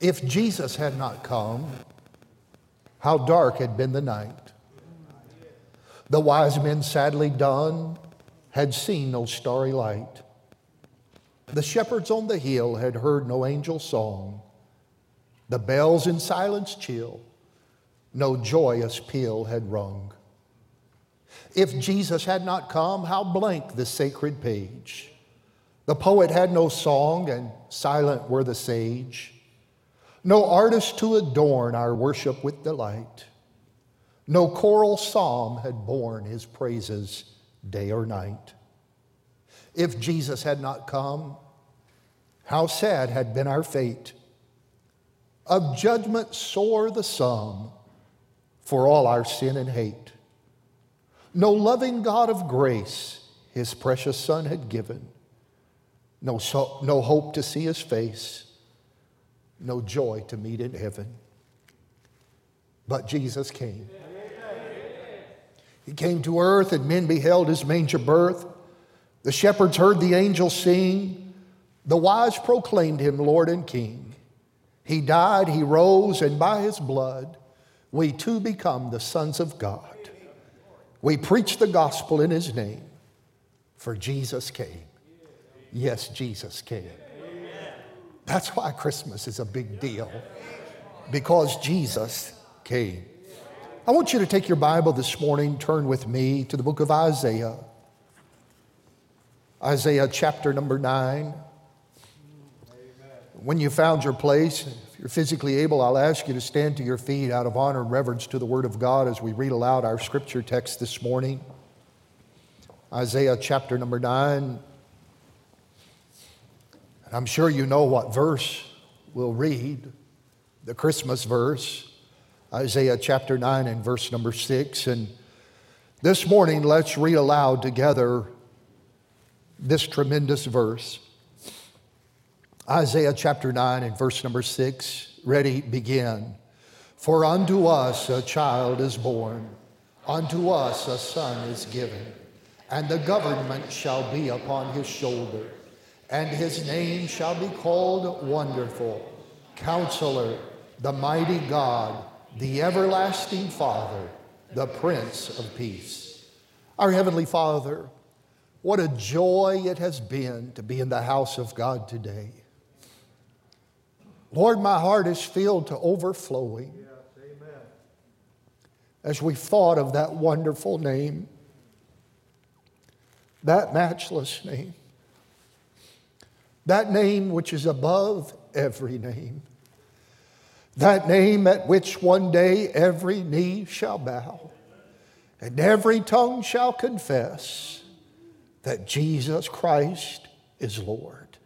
If Jesus had not come, how dark had been the night. The wise men, sadly done, had seen no starry light. The shepherds on the hill had heard no angel song. The bells in silence chill, no joyous peal had rung. If Jesus had not come, how blank the sacred page. The poet had no song, and silent were the sage. No artist to adorn our worship with delight. No choral psalm had borne his praises day or night. If Jesus had not come, how sad had been our fate. Of judgment sore the sum for all our sin and hate. No loving God of grace his precious Son had given. No, so, no hope to see his face, no joy to meet in heaven. But Jesus came. He came to earth, and men beheld his manger birth. The shepherds heard the angels sing. The wise proclaimed him Lord and King. He died, he rose, and by his blood, we too become the sons of God. We preach the gospel in his name, for Jesus came. Yes, Jesus came. That's why Christmas is a big deal, because Jesus came. I want you to take your Bible this morning, turn with me to the book of Isaiah. Isaiah chapter number 9. When you found your place, if you're physically able, I'll ask you to stand to your feet out of honor and reverence to the Word of God as we read aloud our scripture text this morning. Isaiah chapter number 9. And I'm sure you know what verse we'll read, the Christmas verse. Isaiah chapter 9 and verse number 6. And this morning, let's read aloud together this tremendous verse. Isaiah chapter 9 and verse number 6. Ready, begin. For unto us a child is born, unto us a son is given, and the government shall be upon his shoulder, and his name shall be called Wonderful, Counselor, the Mighty God the everlasting Father, the Prince of Peace. Our Heavenly Father, what a joy it has been to be in the house of God today. Lord, my heart is filled to overflowing as we thought of that wonderful name, that matchless name, that name which is above every name that name at which one day every knee shall bow and every tongue shall confess that Jesus Christ is Lord.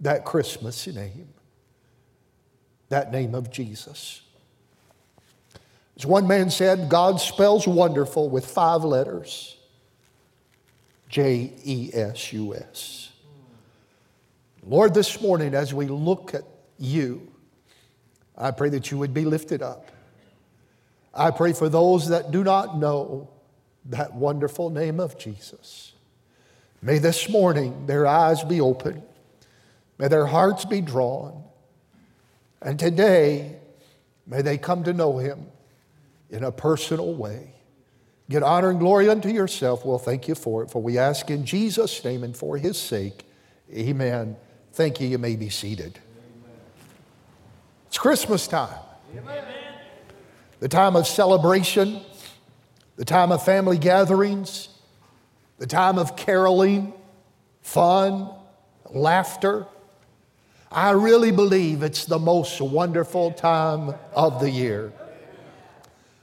That Christmas name, that name of Jesus. As one man said, God spells wonderful with five letters J E S U S. Lord, this morning, as we look at you, I pray that you would be lifted up. I pray for those that do not know that wonderful name of Jesus. May this morning their eyes be open, may their hearts be drawn, and today may they come to know him in a personal way. Get honor and glory unto yourself. We'll thank you for it, for we ask in Jesus' name and for his sake. Amen. Thank you. You may be seated. It's Christmas time. Amen. The time of celebration, the time of family gatherings, the time of caroling, fun, laughter. I really believe it's the most wonderful time of the year.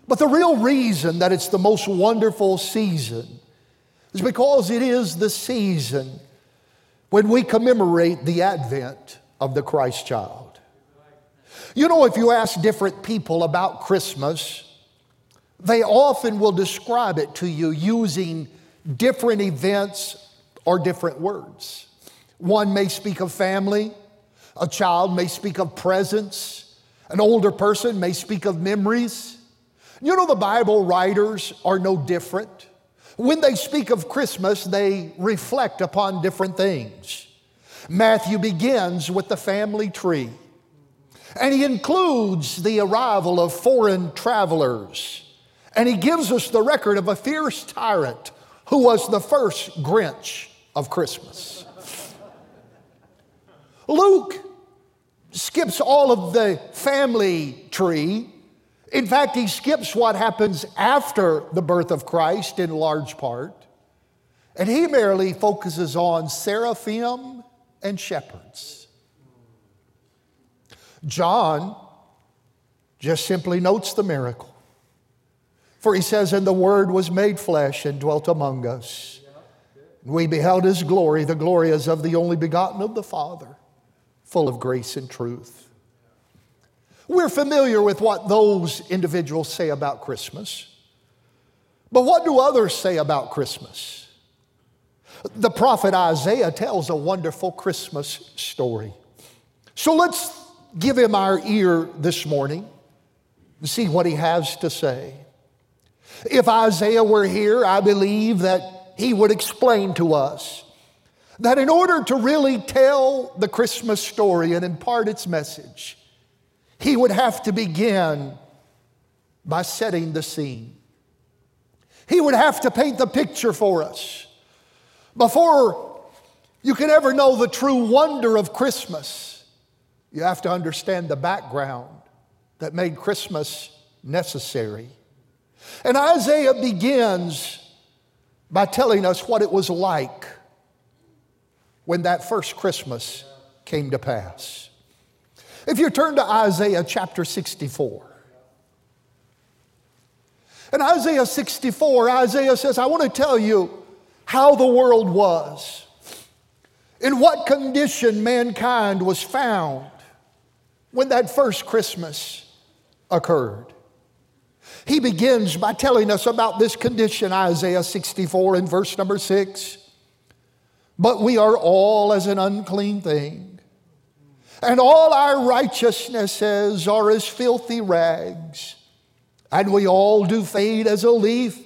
But the real reason that it's the most wonderful season is because it is the season when we commemorate the advent of the Christ child. You know, if you ask different people about Christmas, they often will describe it to you using different events or different words. One may speak of family, a child may speak of presents, an older person may speak of memories. You know, the Bible writers are no different. When they speak of Christmas, they reflect upon different things. Matthew begins with the family tree, and he includes the arrival of foreign travelers, and he gives us the record of a fierce tyrant who was the first Grinch of Christmas. Luke skips all of the family tree in fact, he skips what happens after the birth of Christ in large part, and he merely focuses on seraphim and shepherds. John just simply notes the miracle. For he says, And the Word was made flesh and dwelt among us. We beheld his glory, the glory as of the only begotten of the Father, full of grace and truth. We're familiar with what those individuals say about Christmas. But what do others say about Christmas? The prophet Isaiah tells a wonderful Christmas story. So let's give him our ear this morning and see what he has to say. If Isaiah were here, I believe that he would explain to us that in order to really tell the Christmas story and impart its message, he would have to begin by setting the scene. He would have to paint the picture for us. Before you can ever know the true wonder of Christmas, you have to understand the background that made Christmas necessary. And Isaiah begins by telling us what it was like when that first Christmas came to pass. If you turn to Isaiah chapter 64, in Isaiah 64, Isaiah says, I want to tell you how the world was, in what condition mankind was found when that first Christmas occurred. He begins by telling us about this condition, Isaiah 64 in verse number 6. But we are all as an unclean thing and all our righteousnesses are as filthy rags. And we all do fade as a leaf,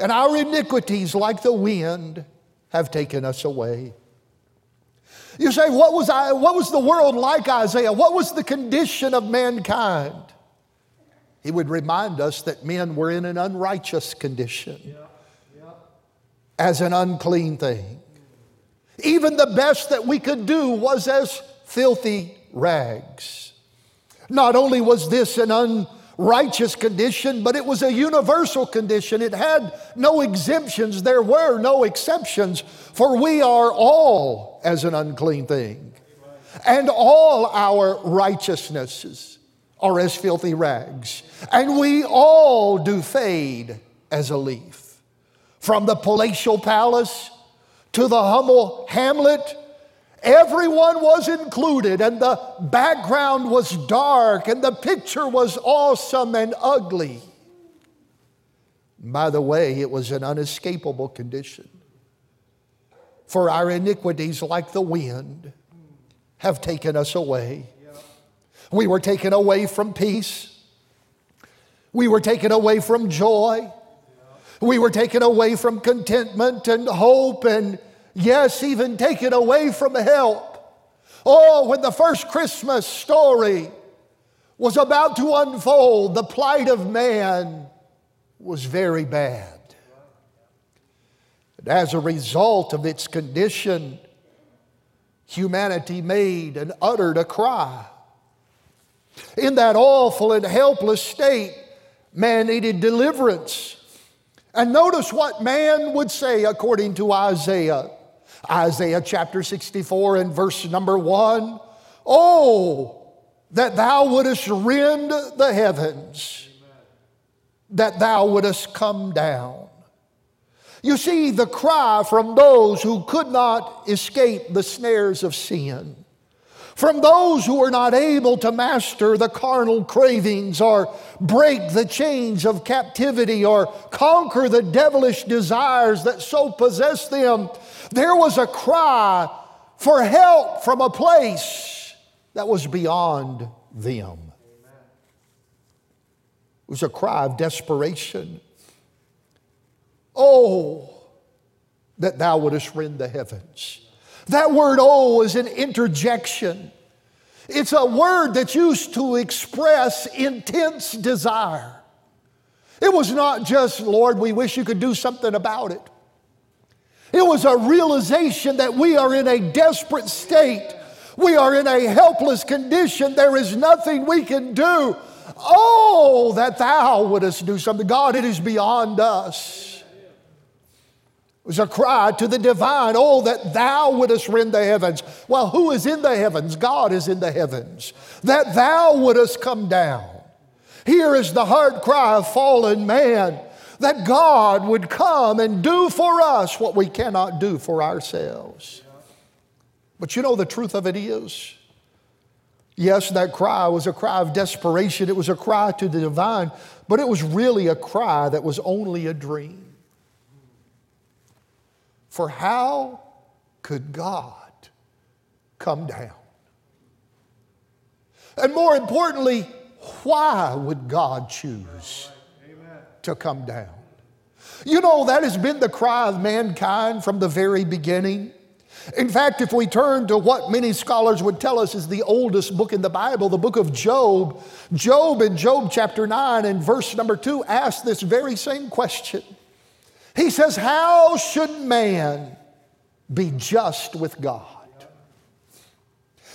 and our iniquities, like the wind, have taken us away. You say, what was, I, what was the world like, Isaiah? What was the condition of mankind? He would remind us that men were in an unrighteous condition, yeah, yeah. as an unclean thing. Even the best that we could do was as filthy rags. Not only was this an unrighteous condition, but it was a universal condition. It had no exemptions, there were no exceptions, for we are all as an unclean thing. And all our righteousnesses are as filthy rags. And we all do fade as a leaf. From the palatial palace to the humble hamlet Everyone was included, and the background was dark, and the picture was awesome and ugly. By the way, it was an unescapable condition. For our iniquities, like the wind, have taken us away. We were taken away from peace. We were taken away from joy. We were taken away from contentment and hope and yes, even taken away from help. Oh, when the first Christmas story was about to unfold, the plight of man was very bad. And as a result of its condition, humanity made and uttered a cry. In that awful and helpless state, man needed deliverance. And notice what man would say according to Isaiah. Isaiah chapter 64 and verse number one. Oh, that thou wouldest rend the heavens, that thou wouldest come down. You see, the cry from those who could not escape the snares of sin, from those who were not able to master the carnal cravings or break the chains of captivity or conquer the devilish desires that so possess them, there was a cry for help from a place that was beyond them. It was a cry of desperation. Oh, that thou wouldest rend the heavens. That word oh is an interjection. It's a word that's used to express intense desire. It was not just, Lord, we wish you could do something about it. It was a realization that we are in a desperate state. We are in a helpless condition. There is nothing we can do. Oh, that thou wouldest do something. God, it is beyond us. It was a cry to the divine, oh, that thou wouldest rend the heavens. Well, who is in the heavens? God is in the heavens. That thou wouldest come down. Here is the heart cry of fallen man that God would come and do for us what we cannot do for ourselves. But you know, the truth of it is, yes, that cry was a cry of desperation, it was a cry to the divine, but it was really a cry that was only a dream. For how could God come down? And more importantly, why would God choose to come down? You know, that has been the cry of mankind from the very beginning. In fact, if we turn to what many scholars would tell us is the oldest book in the Bible, the book of Job, Job in Job chapter 9 and verse number 2 asks this very same question. He says, How should man be just with God?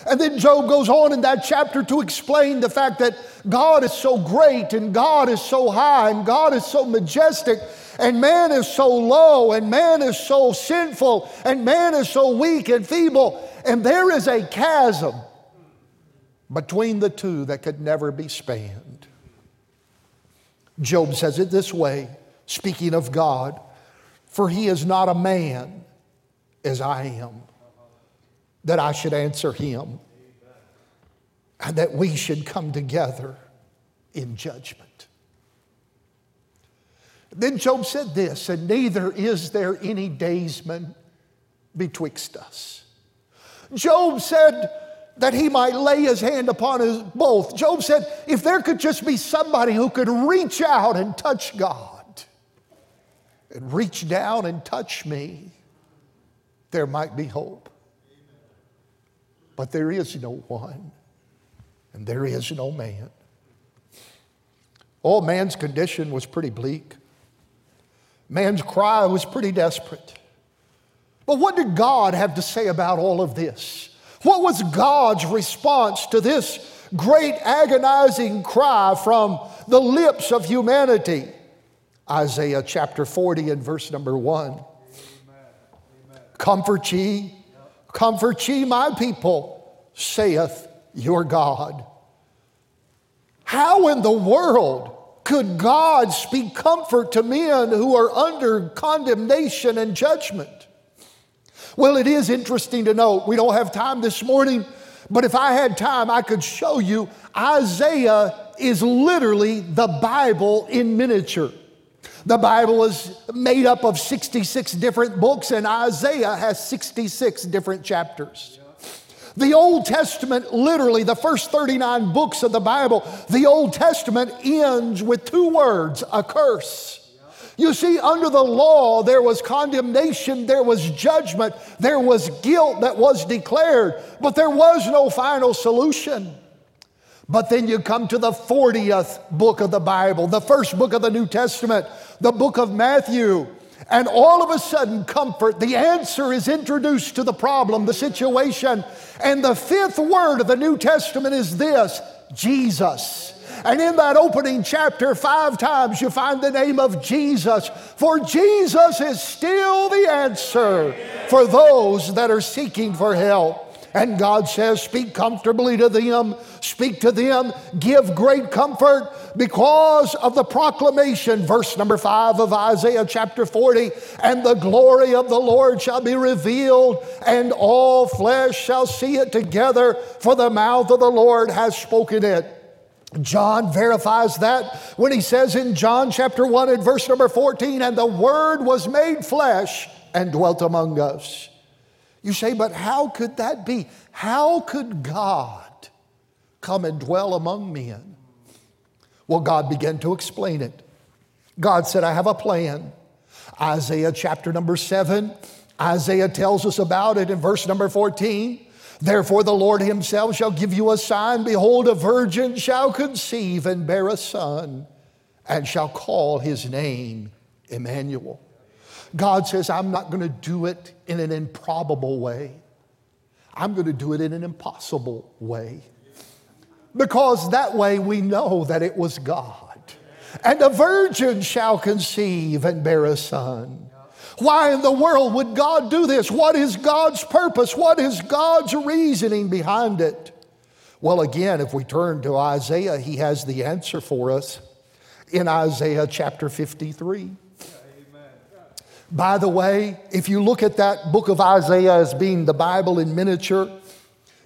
And then Job goes on in that chapter to explain the fact that God is so great and God is so high and God is so majestic and man is so low and man is so sinful and man is so weak and feeble. And there is a chasm between the two that could never be spanned. Job says it this way, speaking of God for he is not a man as I am, that I should answer him, and that we should come together in judgment. Then Job said this, and neither is there any daysman betwixt us. Job said that he might lay his hand upon us both. Job said, if there could just be somebody who could reach out and touch God and reach down and touch me, there might be hope. But there is no one, and there is no man. Oh, man's condition was pretty bleak. Man's cry was pretty desperate. But what did God have to say about all of this? What was God's response to this great agonizing cry from the lips of humanity? Isaiah chapter 40 and verse number 1. Comfort ye, comfort ye, my people, saith your God. How in the world could God speak comfort to men who are under condemnation and judgment? Well, it is interesting to note, we don't have time this morning, but if I had time, I could show you Isaiah is literally the Bible in miniature. The Bible is made up of 66 different books, and Isaiah has 66 different chapters. The Old Testament, literally, the first 39 books of the Bible, the Old Testament ends with two words a curse. You see, under the law, there was condemnation, there was judgment, there was guilt that was declared, but there was no final solution. But then you come to the 40th book of the Bible, the first book of the New Testament, the book of Matthew. And all of a sudden, comfort, the answer is introduced to the problem, the situation. And the fifth word of the New Testament is this Jesus. And in that opening chapter, five times you find the name of Jesus. For Jesus is still the answer for those that are seeking for help. And God says, Speak comfortably to them, speak to them, give great comfort because of the proclamation, verse number five of Isaiah chapter 40. And the glory of the Lord shall be revealed, and all flesh shall see it together, for the mouth of the Lord has spoken it. John verifies that when he says in John chapter 1 and verse number 14, and the Word was made flesh and dwelt among us. You say, but how could that be? How could God come and dwell among men? Well, God began to explain it. God said, I have a plan. Isaiah chapter number 7, Isaiah tells us about it in verse number 14. Therefore, the Lord Himself shall give you a sign. Behold, a virgin shall conceive and bear a son, and shall call his name Emmanuel. God says, I'm not going to do it in an improbable way. I'm going to do it in an impossible way. Because that way we know that it was God. And a virgin shall conceive and bear a son. Why in the world would God do this? What is God's purpose? What is God's reasoning behind it? Well, again, if we turn to Isaiah, he has the answer for us in Isaiah chapter 53. By the way, if you look at that book of Isaiah as being the Bible in miniature,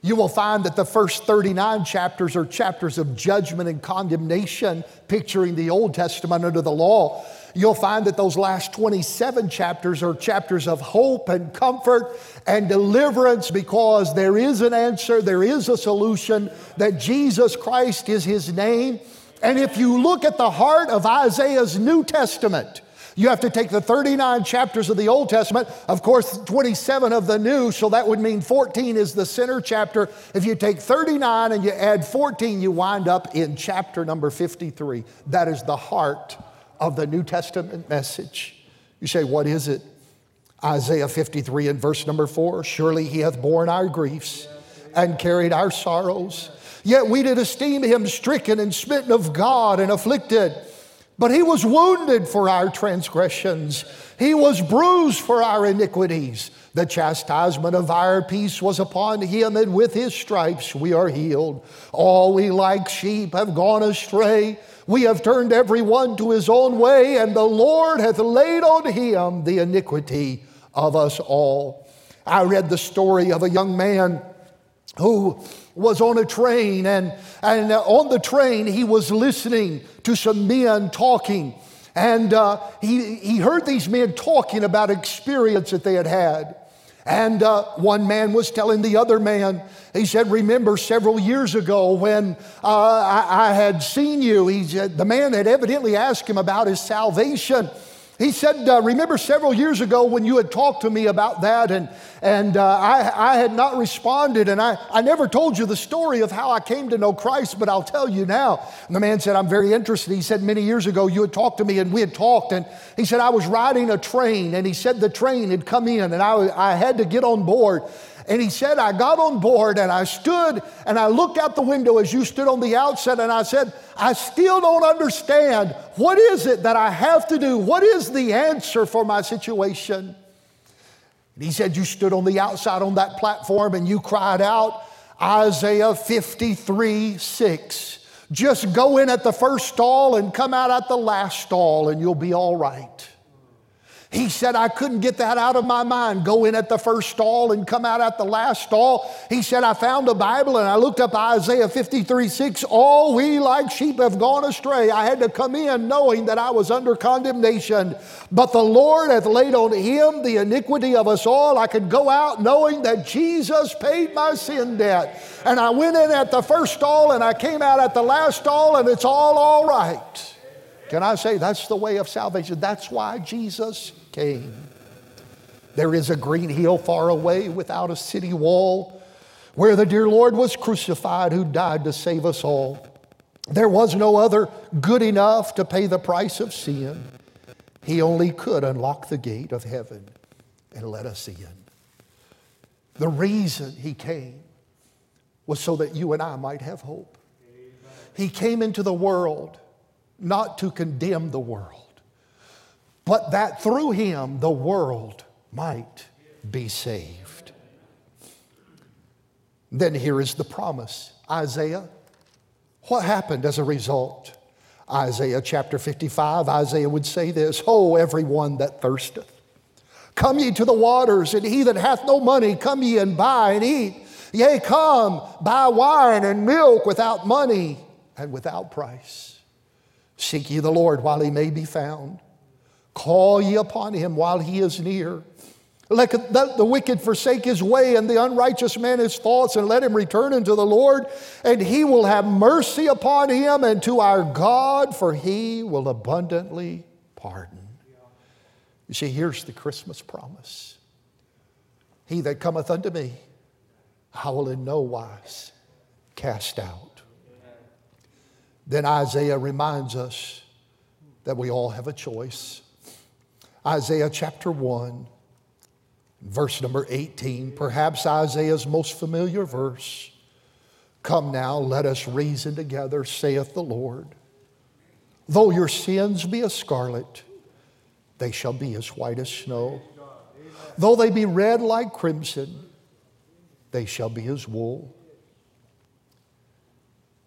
you will find that the first 39 chapters are chapters of judgment and condemnation, picturing the Old Testament under the law. You'll find that those last 27 chapters are chapters of hope and comfort and deliverance because there is an answer, there is a solution, that Jesus Christ is his name. And if you look at the heart of Isaiah's New Testament, you have to take the 39 chapters of the Old Testament, of course, 27 of the New, so that would mean 14 is the center chapter. If you take 39 and you add 14, you wind up in chapter number 53. That is the heart of the New Testament message. You say, what is it? Isaiah 53 and verse number 4 Surely he hath borne our griefs and carried our sorrows. Yet we did esteem him stricken and smitten of God and afflicted. But he was wounded for our transgressions, he was bruised for our iniquities. The chastisement of our peace was upon him, and with his stripes we are healed. All we like sheep have gone astray. We have turned every one to his own way, and the Lord hath laid on him the iniquity of us all. I read the story of a young man who was on a train, and, and on the train, he was listening to some men talking. And uh, he, he heard these men talking about experience that they had had. And uh, one man was telling the other man, he said, Remember several years ago when uh, I, I, had seen you? He said, the man had evidently asked him about his salvation. He said, uh, Remember several years ago when you had talked to me about that, and, and uh, I, I had not responded, and I, I never told you the story of how I came to know Christ, but I'll tell you now. And the man said, I'm very interested. He said, Many years ago you had talked to me, and we had talked, and he said, I was riding a train, and he said the train had come in, and I, I had to get on board. And he said, I got on board and I stood and I looked out the window as you stood on the outset and I said, I still don't understand. What is it that I have to do? What is the answer for my situation? And he said, You stood on the outside on that platform and you cried out, Isaiah 53 6. Just go in at the first stall and come out at the last stall and you'll be all right. He said, I couldn't get that out of my mind. Go in at the first stall and come out at the last stall. He said, I found a Bible and I looked up Isaiah 53 6. All we like sheep have gone astray. I had to come in knowing that I was under condemnation. But the Lord hath laid on him the iniquity of us all. I could go out knowing that Jesus paid my sin debt. And I went in at the first stall and I came out at the last stall and it's all all right. Can I say that's the way of salvation? That's why Jesus came. There is a green hill far away without a city wall where the dear Lord was crucified who died to save us all. There was no other good enough to pay the price of sin. He only could unlock the gate of heaven and let us in. The reason he came was so that you and I might have hope. He came into the world not to condemn the world but that through him the world might be saved. Then here is the promise Isaiah. What happened as a result? Isaiah chapter 55, Isaiah would say this Oh, everyone that thirsteth, come ye to the waters, and he that hath no money, come ye and buy and eat. Yea, come, buy wine and milk without money and without price. Seek ye the Lord while he may be found. Call ye upon him while he is near. Let the wicked forsake his way and the unrighteous man his thoughts, and let him return unto the Lord, and he will have mercy upon him and to our God, for he will abundantly pardon. You see, here's the Christmas promise He that cometh unto me, I will in no wise cast out. Then Isaiah reminds us that we all have a choice. Isaiah chapter 1, verse number 18, perhaps Isaiah's most familiar verse. Come now, let us reason together, saith the Lord. Though your sins be as scarlet, they shall be as white as snow. Though they be red like crimson, they shall be as wool.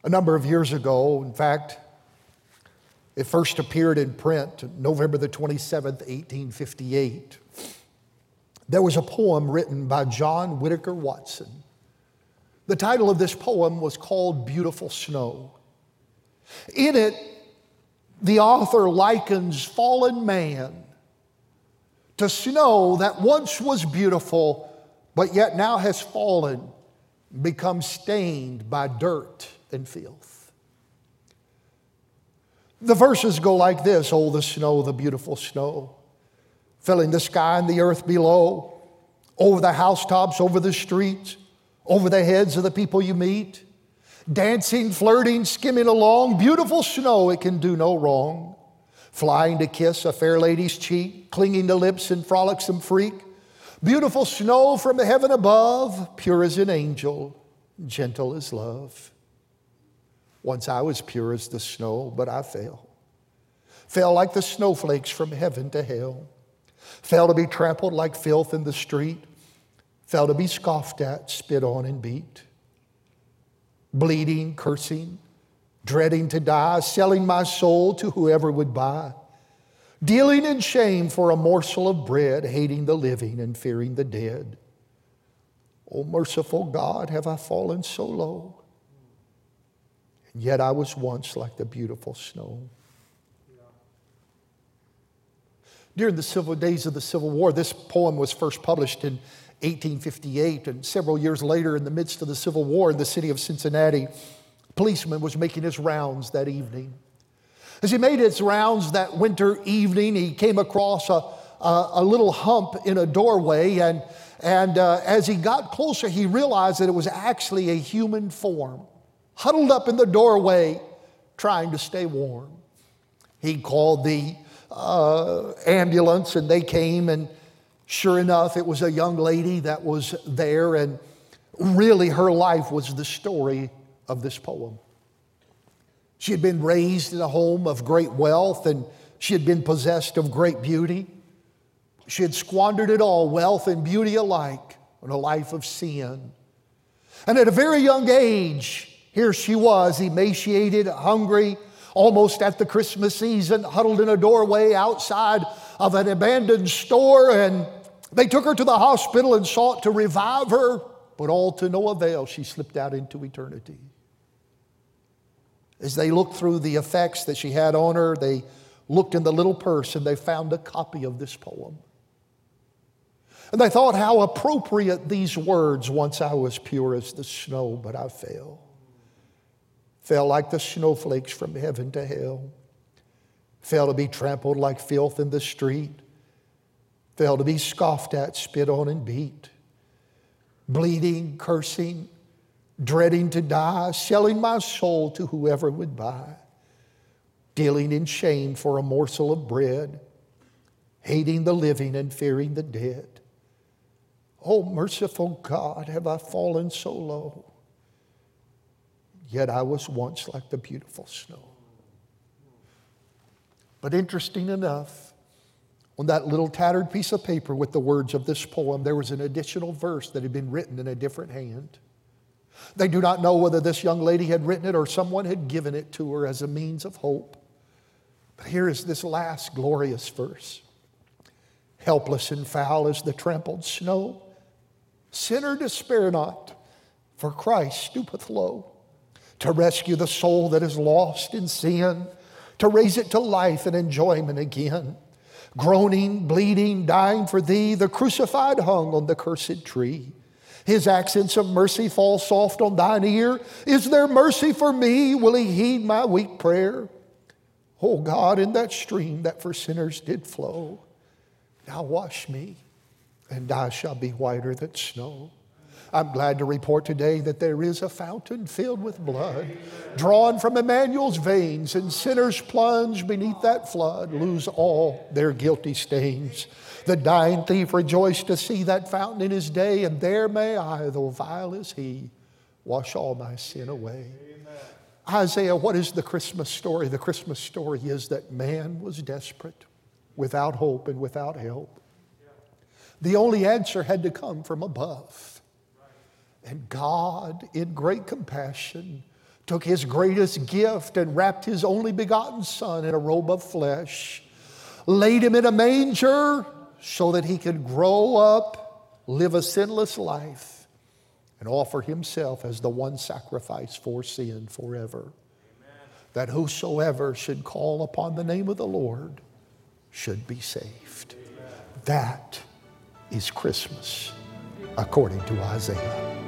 A number of years ago, in fact, it first appeared in print November the 27th, 1858. There was a poem written by John Whitaker Watson. The title of this poem was called Beautiful Snow. In it, the author likens fallen man to snow that once was beautiful but yet now has fallen, become stained by dirt and filth. The verses go like this Oh, the snow, the beautiful snow, filling the sky and the earth below, over the housetops, over the streets, over the heads of the people you meet, dancing, flirting, skimming along. Beautiful snow, it can do no wrong. Flying to kiss a fair lady's cheek, clinging to lips in frolicsome freak Beautiful snow from the heaven above, pure as an angel, gentle as love. Once I was pure as the snow, but I fell. Fell like the snowflakes from heaven to hell. Fell to be trampled like filth in the street. Fell to be scoffed at, spit on, and beat. Bleeding, cursing, dreading to die, selling my soul to whoever would buy dealing in shame for a morsel of bread, hating the living and fearing the dead. O merciful God, have I fallen so low? And yet I was once like the beautiful snow. During the civil days of the Civil War, this poem was first published in 1858, and several years later, in the midst of the Civil War in the city of Cincinnati, a policeman was making his rounds that evening. As he made his rounds that winter evening, he came across a, a, a little hump in a doorway, and, and uh, as he got closer, he realized that it was actually a human form, huddled up in the doorway, trying to stay warm. He called the uh, ambulance, and they came, and sure enough, it was a young lady that was there, and really her life was the story of this poem. She had been raised in a home of great wealth and she had been possessed of great beauty. She had squandered it all, wealth and beauty alike, on a life of sin. And at a very young age, here she was, emaciated, hungry, almost at the Christmas season, huddled in a doorway outside of an abandoned store. And they took her to the hospital and sought to revive her, but all to no avail. She slipped out into eternity. As they looked through the effects that she had on her, they looked in the little purse and they found a copy of this poem. And they thought how appropriate these words once I was pure as the snow, but I fell. Fell like the snowflakes from heaven to hell. Fell to be trampled like filth in the street. Fell to be scoffed at, spit on, and beat. Bleeding, cursing, dreading to die, selling my soul to whoever would buy, dealing in shame for a morsel of bread, hating the living and fearing the dead. Oh, merciful God, have I fallen so low? Yet I was once like the beautiful snow. But interesting enough, on that little tattered piece of paper with the words of this poem, there was an additional verse that had been written in a different hand. They do not know whether this young lady had written it or someone had given it to her as a means of hope. But here is this last glorious verse Helpless and foul as the trampled snow, sinner despair not, for Christ stoopeth low to rescue the soul that is lost in sin, to raise it to life and enjoyment again. Groaning, bleeding, dying for thee, the crucified hung on the cursed tree. His accents of mercy fall soft on thine ear. Is there mercy for me? Will he heed my weak prayer? Oh God, in that stream that for sinners did flow, now wash me, and I shall be whiter than snow. I'm glad to report today that there is a fountain filled with blood, drawn from Emmanuel's veins, and sinners plunge beneath that flood, lose all their guilty stains. The dying thief rejoiced to see that fountain in his day, and there may I, though vile as he, wash all my sin away. Isaiah, what is the Christmas story? The Christmas story is that man was desperate, without hope and without help. The only answer had to come from above. And God, in great compassion, took his greatest gift and wrapped his only begotten Son in a robe of flesh, laid him in a manger so that he could grow up, live a sinless life, and offer himself as the one sacrifice for sin forever. Amen. That whosoever should call upon the name of the Lord should be saved. Amen. That is Christmas, according to Isaiah.